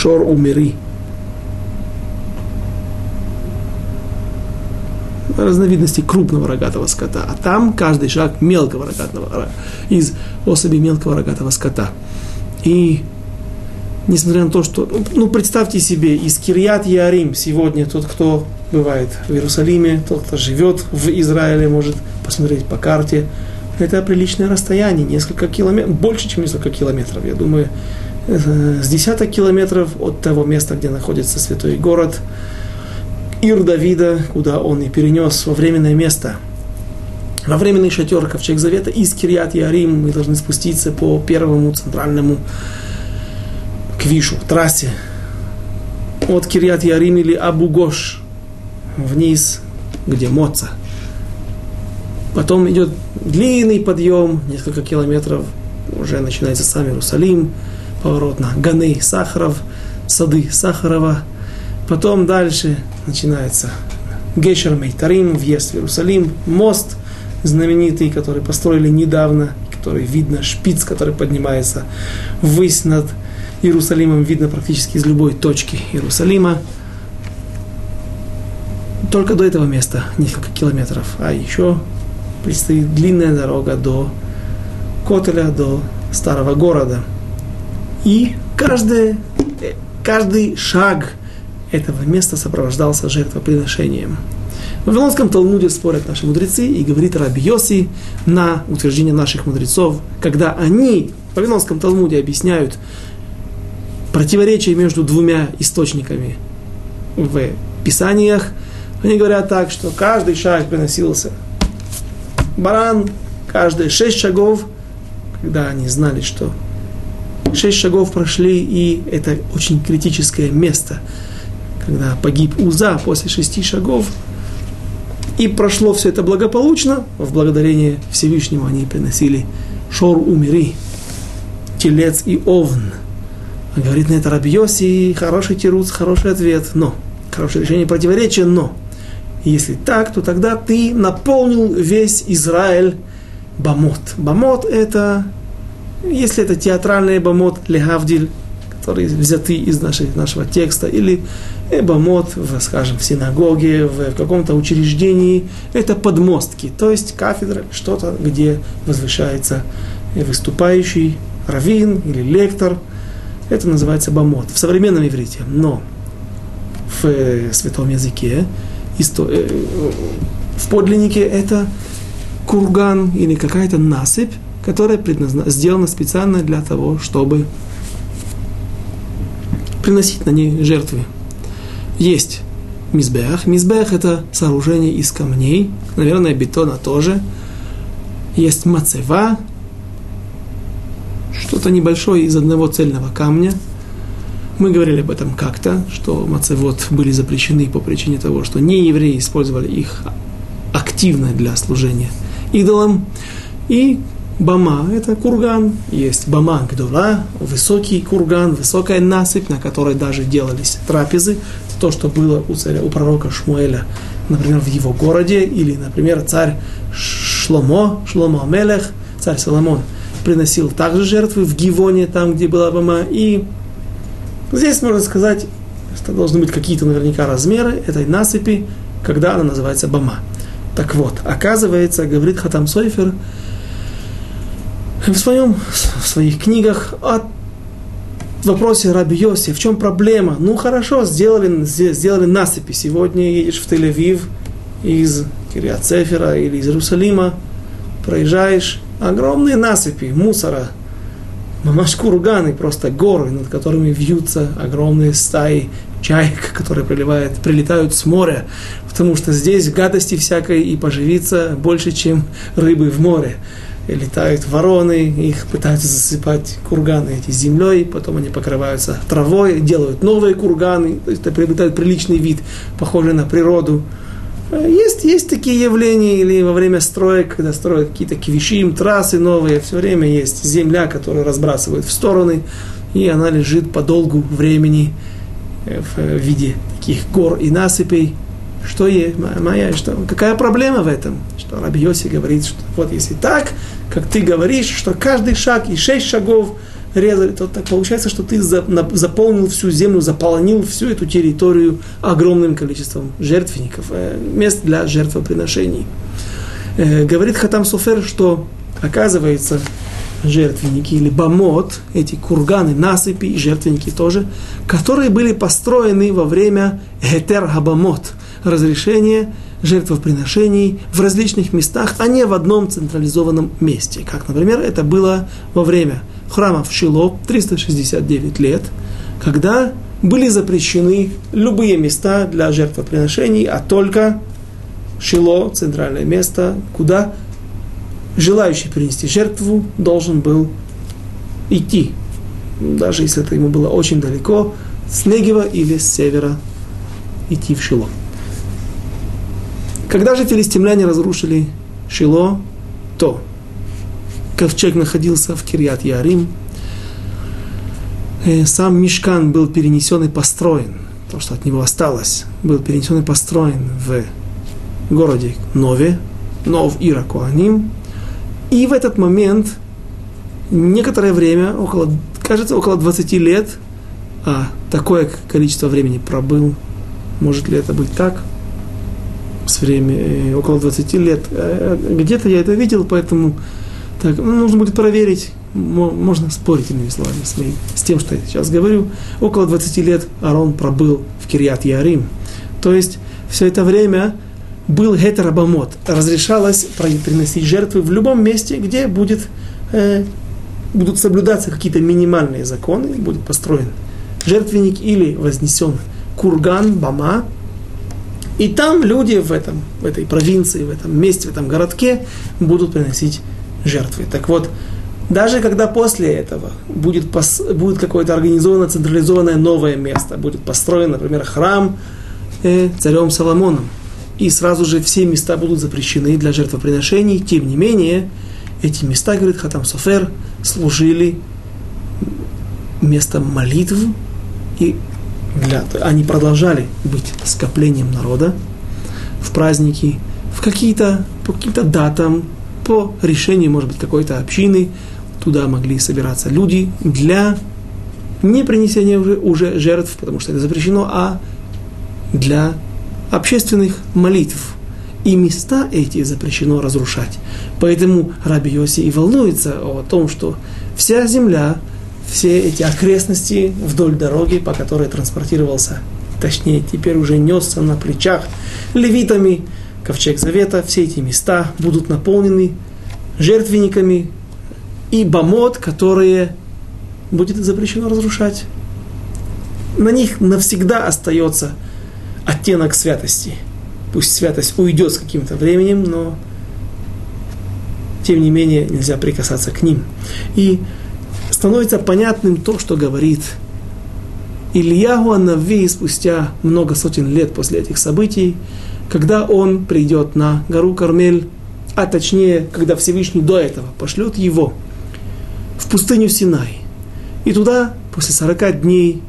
шор умери. разновидности крупного рогатого скота, а там каждый шаг мелкого рогатого, из особей мелкого рогатого скота. И несмотря на то, что, ну, представьте себе, из Кирьят Ярим сегодня тот, кто бывает в Иерусалиме, тот, кто живет в Израиле, может посмотреть по карте, это приличное расстояние, несколько километров, больше, чем несколько километров, я думаю, с десяток километров от того места, где находится святой город Ир Давида, куда он и перенес во временное место. Во временный шатер Ковчег Завета из Кирьят Ярим мы должны спуститься по первому центральному квишу, трассе от Кирьят Ярим или Абугош вниз, где Моца. Потом идет длинный подъем, несколько километров, уже начинается сам Иерусалим, поворот на Ганы Сахаров, сады Сахарова. Потом дальше начинается Гешер Мейтарим, въезд в Иерусалим, мост знаменитый, который построили недавно, который видно, шпиц, который поднимается ввысь над Иерусалимом, видно практически из любой точки Иерусалима. Только до этого места несколько километров, а еще предстоит длинная дорога до Котеля, до старого города – и каждый, каждый шаг этого места сопровождался жертвоприношением. В Вавилонском Талмуде спорят наши мудрецы и говорит Раби Йоси на утверждение наших мудрецов, когда они в Вавилонском Талмуде объясняют противоречие между двумя источниками в Писаниях, они говорят так, что каждый шаг приносился баран, каждые шесть шагов, когда они знали, что шесть шагов прошли, и это очень критическое место, когда погиб Уза после шести шагов, и прошло все это благополучно, в благодарение Всевышнему они приносили шор умери, телец и овн. Говорит на это Рабиоси, хороший тирус, хороший ответ, но, хорошее решение противоречия, но, если так, то тогда ты наполнил весь Израиль Бамот. Бамот это если это театральный бамот легавдиль, которые взяты из нашей, нашего текста, или бамот, в, скажем, в синагоге, в, в каком-то учреждении, это подмостки, то есть кафедра, что-то, где возвышается выступающий раввин или лектор. Это называется бамот в современном иврите. Но в э, святом языке, э, в подлиннике это курган или какая-то насыпь, которая предназна... сделана специально для того, чтобы приносить на ней жертвы. Есть мизбех. Мизбех – это сооружение из камней, наверное, бетона тоже. Есть мацева, что-то небольшое из одного цельного камня. Мы говорили об этом как-то, что мацевод были запрещены по причине того, что не евреи использовали их активно для служения идолам. И Бама – это курган. Есть бама гдула, высокий курган, высокая насыпь, на которой даже делались трапезы. Это то, что было у царя, у пророка Шмуэля например, в его городе, или, например, царь Шломо, Шломо Амелех, царь Соломон, приносил также жертвы в Гивоне, там, где была Бама. И здесь можно сказать, что должны быть какие-то наверняка размеры этой насыпи, когда она называется Бама. Так вот, оказывается, говорит Хатам Сойфер в, своем, в своих книгах о вопросе Раби Йоси, в чем проблема? Ну хорошо, сделали, сделали насыпи. Сегодня едешь в Тель-Авив из Кириацефера или из Иерусалима, проезжаешь, огромные насыпи мусора, мамаш курганы, просто горы, над которыми вьются огромные стаи чаек, которые приливают, прилетают с моря, потому что здесь гадости всякой и поживиться больше, чем рыбы в море летают вороны, их пытаются засыпать курганы эти землей, потом они покрываются травой, делают новые курганы, то есть это приобретает приличный вид, похожий на природу. Есть, есть такие явления, или во время строек, когда строят какие-то кивишим, трассы новые, все время есть земля, которую разбрасывают в стороны, и она лежит по долгу времени в виде таких гор и насыпей. Что есть, моя, что, какая проблема в этом? Что Раби говорит, что вот если так, как ты говоришь, что каждый шаг и шесть шагов резали, то так получается, что ты заполнил всю землю, заполонил всю эту территорию огромным количеством жертвенников, э, мест для жертвоприношений. Э, говорит Хатам Суфер, что оказывается жертвенники или бамот, эти курганы, насыпи и жертвенники тоже, которые были построены во время Гетер Хабамот, разрешения жертвоприношений в различных местах, а не в одном централизованном месте. Как, например, это было во время храма в Шило 369 лет, когда были запрещены любые места для жертвоприношений, а только Шило, центральное место, куда желающий принести жертву должен был идти, даже если это ему было очень далеко, с Негева или с севера идти в Шило. Когда же филистимляне разрушили Шило, то ковчег находился в Кирьят Ярим, э, сам Мишкан был перенесен и построен, то, что от него осталось, был перенесен и построен в городе Нове, Нов Ира Куаним, и в этот момент некоторое время, около, кажется, около 20 лет, а такое количество времени пробыл, может ли это быть так – с времени, около 20 лет. Э, где-то я это видел, поэтому так, ну, нужно будет проверить, можно спорить иными словами с, моим, с тем, что я сейчас говорю. Около 20 лет Арон пробыл в Кирьят Ярим. То есть все это время был гетеробамот. Разрешалось приносить жертвы в любом месте, где будет, э, будут соблюдаться какие-то минимальные законы, будет построен жертвенник или вознесен курган, бама, и там люди в, этом, в этой провинции, в этом месте, в этом городке будут приносить жертвы. Так вот, даже когда после этого будет, пос, будет какое-то организованное, централизованное новое место, будет построен, например, храм э, царем Соломоном, и сразу же все места будут запрещены для жертвоприношений, тем не менее, эти места, говорит Хатам Софер, служили местом молитв и для, они продолжали быть скоплением народа в праздники, в какие-то, по каким-то датам, по решению, может быть, какой-то общины, туда могли собираться люди для не принесения уже, уже жертв, потому что это запрещено, а для общественных молитв. И места эти запрещено разрушать. Поэтому Раби Йоси и волнуется о том, что вся земля все эти окрестности вдоль дороги, по которой транспортировался, точнее, теперь уже несся на плечах левитами, ковчег завета, все эти места будут наполнены жертвенниками и бомот, которые будет запрещено разрушать. На них навсегда остается оттенок святости. Пусть святость уйдет с каким-то временем, но тем не менее нельзя прикасаться к ним. И становится понятным то, что говорит Ильяху Анави спустя много сотен лет после этих событий, когда он придет на гору Кармель, а точнее, когда Всевышний до этого пошлет его в пустыню Синай. И туда после 40 дней,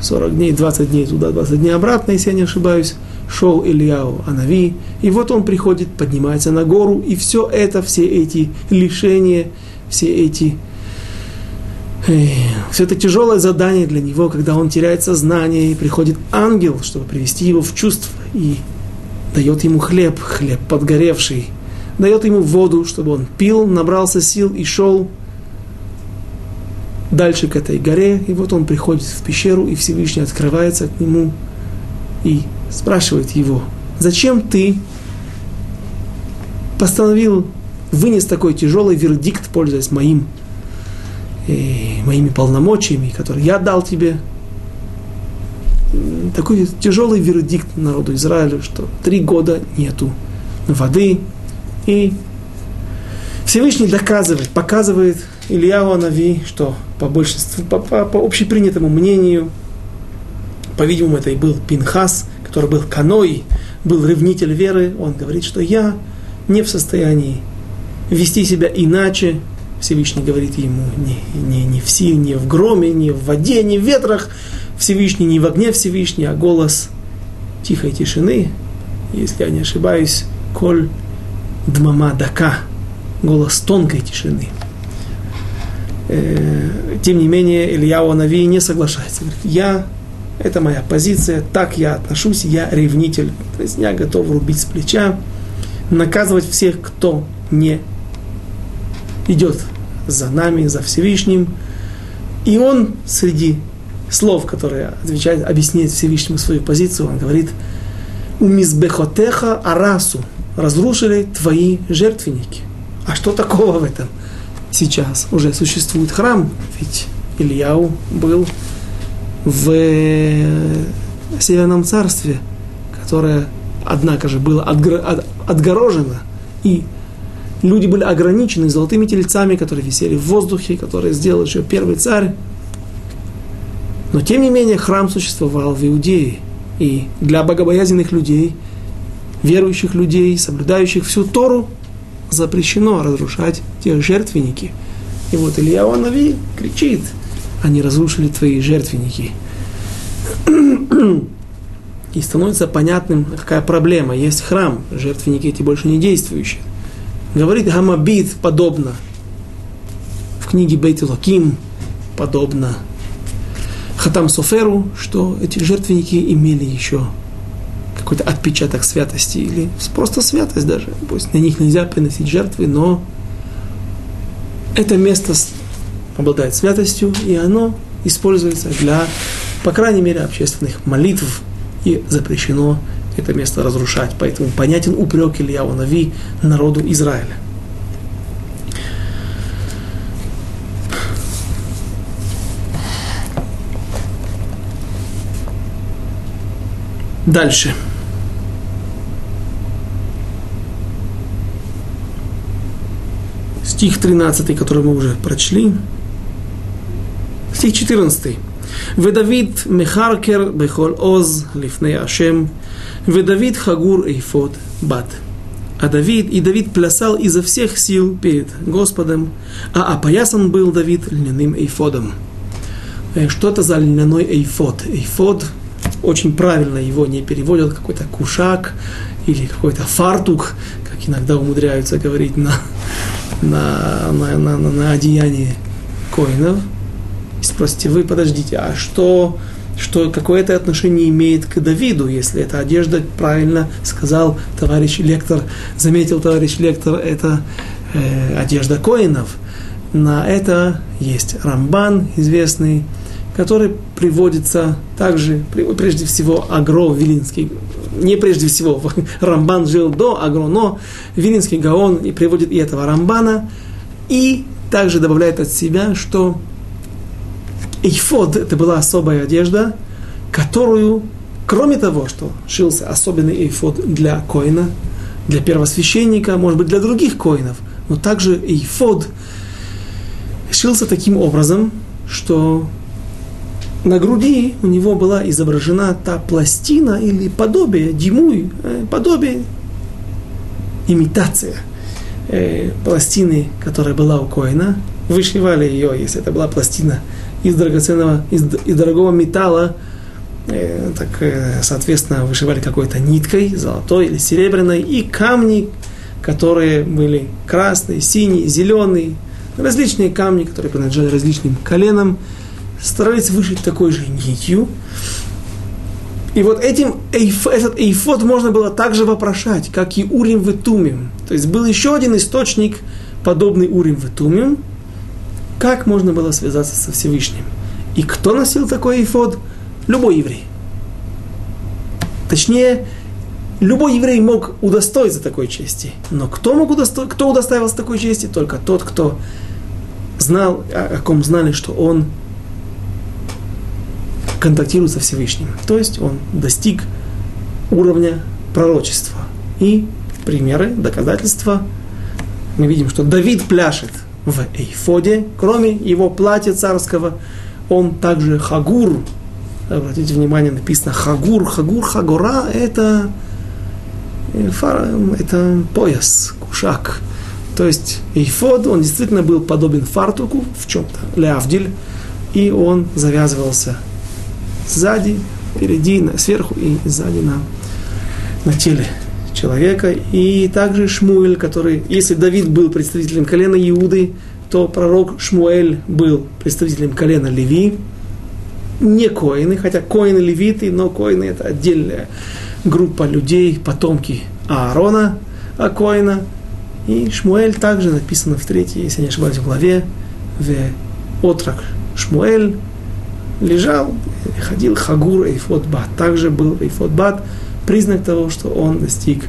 40 дней, 20 дней туда, 20 дней обратно, если я не ошибаюсь, шел Ильяу Анави, и вот он приходит, поднимается на гору, и все это, все эти лишения, все эти все это тяжелое задание для него, когда он теряет сознание, и приходит ангел, чтобы привести его в чувство, и дает ему хлеб, хлеб подгоревший, дает ему воду, чтобы он пил, набрался сил и шел дальше к этой горе, и вот он приходит в пещеру, и Всевышний открывается к нему и спрашивает его, зачем ты постановил, вынес такой тяжелый вердикт, пользуясь моим, э, моими полномочиями, которые я дал тебе, такой тяжелый вердикт народу Израиля, что три года нету воды, и Всевышний доказывает, показывает Ильяу Анави, что по большинству, по, по, по общепринятому мнению, по-видимому, это и был Пинхас, который был каной, был ревнитель веры, он говорит, что я не в состоянии вести себя иначе. Всевышний говорит ему не, не, не в силе, не в громе, не в воде, не в ветрах. Всевышний не в огне Всевышний, а голос тихой тишины, если я не ошибаюсь, коль дмама дака, голос тонкой тишины. Э, тем не менее, Илья Нави не соглашается. Говорит, я это моя позиция, так я отношусь, я ревнитель. То есть я готов рубить с плеча, наказывать всех, кто не идет за нами, за Всевышним. И он среди слов, которые отвечает, объясняет Всевышнему свою позицию, он говорит, у мизбехотеха арасу разрушили твои жертвенники. А что такого в этом? Сейчас уже существует храм, ведь Ильяу был в Северном царстве, которое, однако же, было отгорожено, и люди были ограничены золотыми тельцами, которые висели в воздухе, которые сделал еще первый царь. Но, тем не менее, храм существовал в Иудее. И для богобоязненных людей, верующих людей, соблюдающих всю Тору, запрещено разрушать те жертвенники. И вот Илья Нави кричит – они разрушили твои жертвенники. И становится понятным, какая проблема. Есть храм, жертвенники эти больше не действующие. Говорит Гамабит подобно. В книге Бейт подобно Хатам Соферу, что эти жертвенники имели еще какой-то отпечаток святости или просто святость даже. Пусть на них нельзя приносить жертвы, но это место обладает святостью, и оно используется для, по крайней мере, общественных молитв, и запрещено это место разрушать. Поэтому понятен упрек Илья Нави народу Израиля. Дальше. Стих 13, который мы уже прочли. Стих 14. ודוד מחרקר בכל עוז לפני השם, Ведавид Хагур Эйфот Бат. А Давид, и Давид плясал изо всех сил перед Господом, а опоясан был Давид льняным эйфодом. Э, что это за льняной эйфод. Эйфод, очень правильно его не переводят, какой-то кушак или какой-то фартук, как иногда умудряются говорить на, на, на, на, на, на одеянии коинов. И спросите вы, подождите, а что что какое это отношение имеет к Давиду, если эта одежда, правильно сказал товарищ лектор, заметил товарищ лектор, это э, одежда коинов. На это есть Рамбан, известный, который приводится также, прежде всего, Агро Вилинский, не прежде всего, Рамбан жил до Агро, но Вилинский Гаон и приводит и этого Рамбана, и также добавляет от себя, что Эйфод – это была особая одежда, которую, кроме того, что шился особенный эйфод для коина, для первосвященника, может быть, для других коинов, но также эйфод шился таким образом, что на груди у него была изображена та пластина или подобие, димуй, э, подобие, имитация э, пластины, которая была у коина. Вышивали ее, если это была пластина из драгоценного, из, из дорогого металла, э, так, э, соответственно, вышивали какой-то ниткой, золотой или серебряной, и камни, которые были красные, синие, зеленые, различные камни, которые принадлежали различным коленам, старались вышить такой же нитью. И вот этим этот эйфот можно было также вопрошать, как и Урим в Тумим. То есть был еще один источник, подобный Урим в Тумим, как можно было связаться со Всевышним. И кто носил такой эйфот? Любой еврей. Точнее, любой еврей мог удостоиться такой чести. Но кто мог удосто... кто удостаивался такой чести? Только тот, кто знал, о, о ком знали, что он контактирует со Всевышним. То есть он достиг уровня пророчества. И примеры, доказательства. Мы видим, что Давид пляшет в Эйфоде, кроме его платья царского, он также хагур. Обратите внимание, написано хагур, хагур, хагура – это, э, это пояс, кушак. То есть эйфод, он действительно был подобен фартуку в чем-то, леавдиль, и он завязывался сзади, впереди, сверху и сзади на, на теле человека. И также Шмуэль, который, если Давид был представителем колена Иуды, то пророк Шмуэль был представителем колена Леви, не коины, хотя коины левиты, но коины это отдельная группа людей, потомки Аарона, а коина. И Шмуэль также написано в третьей, если не ошибаюсь, в главе, в отрок Шмуэль, лежал, ходил Хагур Эйфот. Также был Эйфот Бат, признак того, что он достиг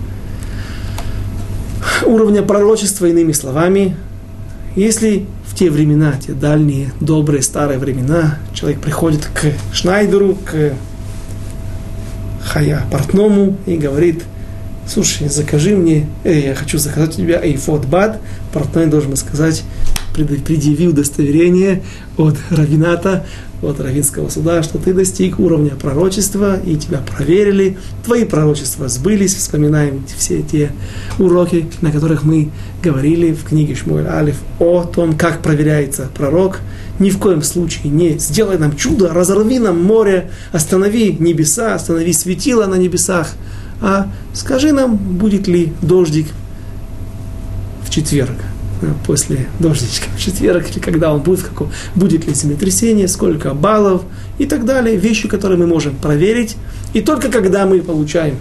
уровня пророчества, иными словами. Если в те времена, те дальние, добрые, старые времена, человек приходит к Шнайдеру, к Хая портному и говорит, слушай, закажи мне, э, я хочу заказать у тебя эйфот бат, портной должен сказать, предъяви удостоверение от равината, от равинского суда, что ты достиг уровня пророчества, и тебя проверили, твои пророчества сбылись, вспоминаем все те уроки, на которых мы говорили в книге Шмуэль Алиф о том, как проверяется пророк. Ни в коем случае не сделай нам чудо, разорви нам море, останови небеса, останови светило на небесах, а скажи нам, будет ли дождик в четверг после дождичка в четверг, или когда он будет, каком, будет ли землетрясение, сколько баллов и так далее. Вещи, которые мы можем проверить. И только когда мы получаем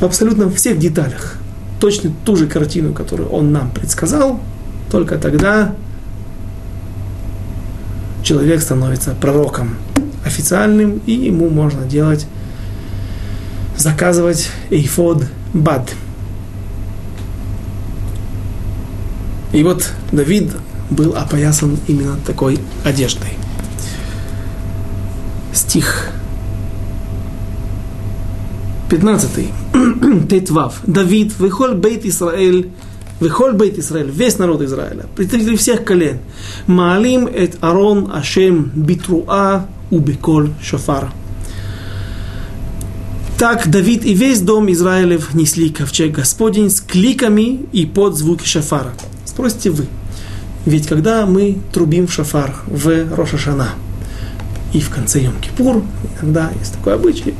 в абсолютно всех деталях точно ту же картину, которую он нам предсказал, только тогда человек становится пророком официальным, и ему можно делать, заказывать эйфод бад – И вот Давид был опоясан именно такой одеждой. Стих 15. Тетвав. Давид, выхоль бейт Исраэль, выхоль бейт Исраэль, весь народ Израиля, представители всех колен. Маалим эт Арон Ашем битруа убеколь шофар. Так Давид и весь дом Израилев несли ковчег Господень с кликами и под звуки шафара. Спросите вы. Ведь когда мы трубим в шафар в Рошашана и в конце Йом-Кипур, иногда есть такой обычай,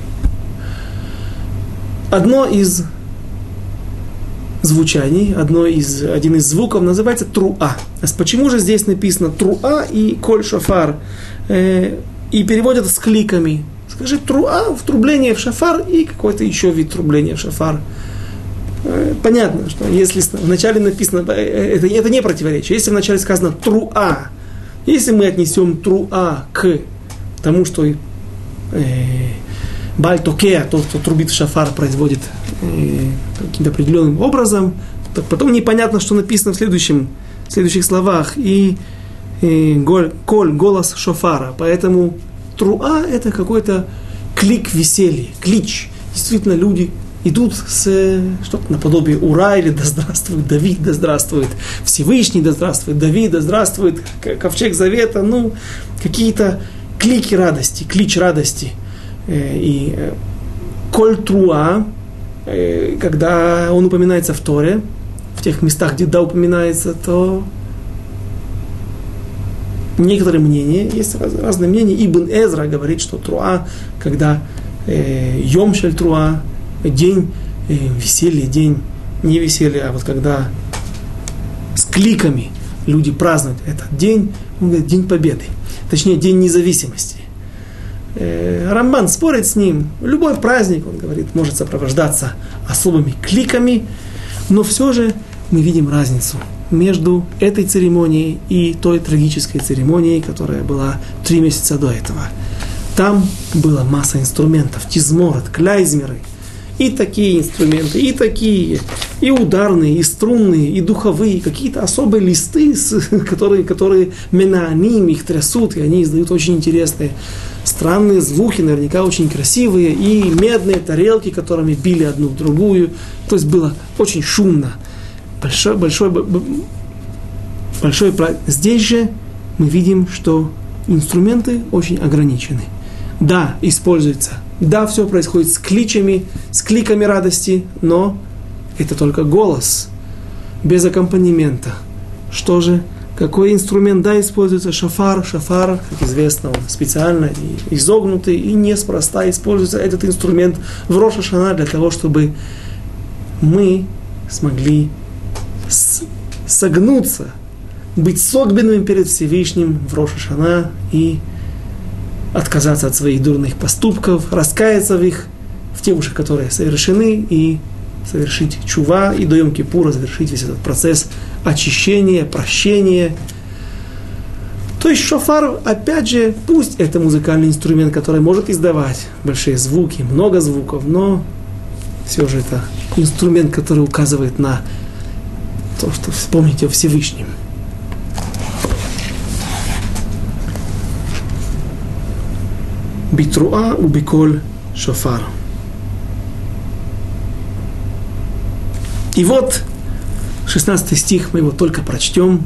одно из звучаний, одно из, один из звуков называется труа. Почему же здесь написано труа и коль шафар? Э, и переводят с кликами. Скажи труа, в трубление в шафар и какой-то еще вид трубления в шафар. Э, понятно, что если вначале написано, э, э, это, это не противоречие, если вначале сказано труа, если мы отнесем труа к тому, что э, бальтокеа, тот, кто трубит шафар, производит э, каким-то определенным образом, то потом непонятно, что написано в, следующем, в следующих словах. И э, голь, коль, голос шофара. Поэтому труа это какой-то клик веселья, клич. Действительно, люди идут с что-то наподобие Ура или да здравствует Давид, да здравствует Всевышний, да здравствует Давид, да здравствует Ковчег Завета, ну, какие-то клики радости, клич радости. Э, и э, Коль Труа, э, когда он упоминается в Торе, в тех местах, где да упоминается, то некоторые мнения, есть раз, разные мнения. Ибн Эзра говорит, что Труа, когда э, Йомшель Труа, день э, веселья, день не веселья, а вот когда с кликами люди празднуют этот день, он говорит, день победы, точнее, день независимости. Э, Рамбан спорит с ним, любой праздник, он говорит, может сопровождаться особыми кликами, но все же мы видим разницу между этой церемонией и той трагической церемонией, которая была три месяца до этого. Там была масса инструментов, тизморот, кляйзмеры, и такие инструменты, и такие, и ударные, и струнные, и духовые, какие-то особые листы, которые, которые менааним их трясут, и они издают очень интересные, странные звуки, наверняка очень красивые, и медные тарелки, которыми били одну в другую. То есть было очень шумно большой, большой, большой Здесь же мы видим, что инструменты очень ограничены. Да, используется. Да, все происходит с кличами, с кликами радости, но это только голос, без аккомпанемента. Что же? Какой инструмент, да, используется шафар. Шафар, как известно, он специально изогнутый и неспроста используется этот инструмент в Роша Шана для того, чтобы мы смогли согнуться, быть согбенными перед Всевышним в Рошашана и отказаться от своих дурных поступков, раскаяться в их, в те уши, которые совершены, и совершить чува, и до Йом Кипура завершить весь этот процесс очищения, прощения. То есть шофар, опять же, пусть это музыкальный инструмент, который может издавать большие звуки, много звуков, но все же это инструмент, который указывает на то, что вспомните о Всевышнем. У биколь шофар. И вот 16 стих, мы его только прочтем.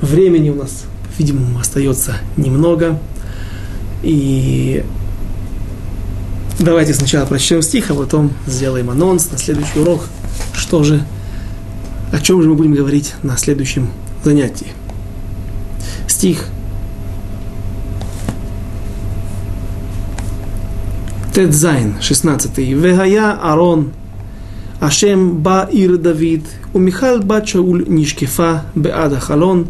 Времени у нас, по-видимому, остается немного. И давайте сначала прочтем стих, а потом сделаем анонс на следующий урок. Что же о чем же мы будем говорить на следующем занятии? Стих. Тедзайн, 16. Вегая Арон, Ашем ба ир Давид, וממיכל בת שאול נשקפה בעד החלון,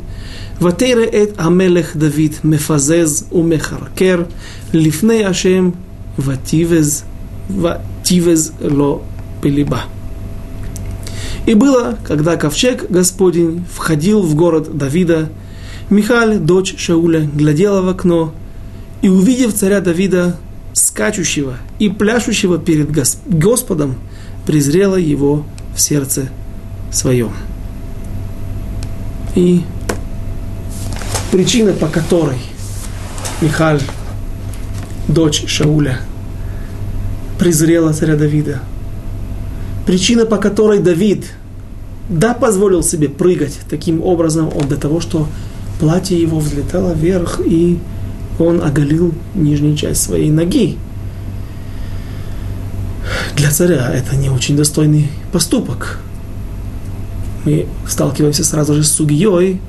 ותרא את המלך דוד מפזז ומחרקר לפני השם, ותיבז, ותיבז לו בליבה. И было, когда ковчег Господень входил в город Давида, Михаль, дочь Шауля, глядела в окно и, увидев царя Давида, скачущего и пляшущего перед Господом, презрела его в сердце своем. И причина, по которой Михаль, дочь Шауля, презрела царя Давида, причина, по которой Давид, да, позволил себе прыгать таким образом, он до того, что платье его взлетало вверх, и он оголил нижнюю часть своей ноги. Для царя это не очень достойный поступок. Мы сталкиваемся сразу же с сугией.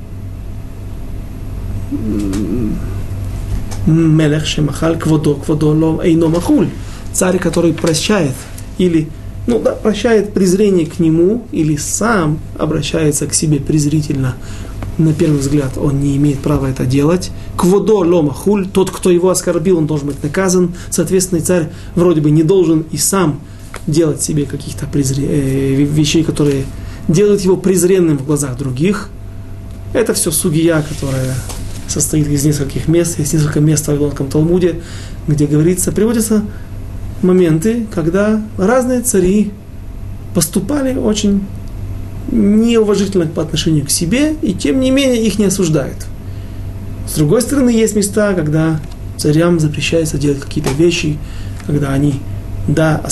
Мелех шемахаль кводо, кводо ло эйно махуль. Царь, который прощает или ну да, прощает презрение к нему или сам обращается к себе презрительно, на первый взгляд он не имеет права это делать. Кводо лома хуль, тот, кто его оскорбил, он должен быть наказан. Соответственно, царь вроде бы не должен и сам делать себе каких-то презре... э, вещей, которые делают его презренным в глазах других. Это все сугия, которая состоит из нескольких мест. Есть несколько мест в Вавилонском Талмуде, где говорится, приводится моменты, когда разные цари поступали очень неуважительно по отношению к себе, и тем не менее их не осуждают. С другой стороны, есть места, когда царям запрещается делать какие-то вещи, когда они, да,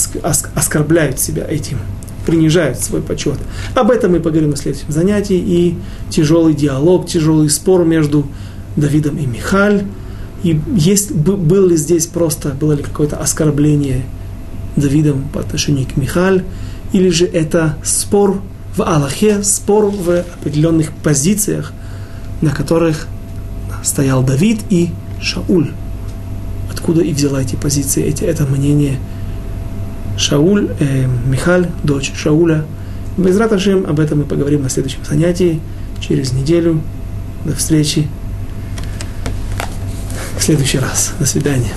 оскорбляют себя этим, принижают свой почет. Об этом мы поговорим на следующем занятии, и тяжелый диалог, тяжелый спор между Давидом и Михаль, и есть, было ли здесь просто, было ли какое-то оскорбление Давидом по отношению к Михаль, или же это спор в Аллахе, спор в определенных позициях, на которых стоял Давид и Шауль. Откуда и взяла эти позиции, эти, это мнение Шауль, э, Михаль, дочь Шауля. Без Раташем об этом мы поговорим на следующем занятии, через неделю. До встречи в следующий раз. До свидания.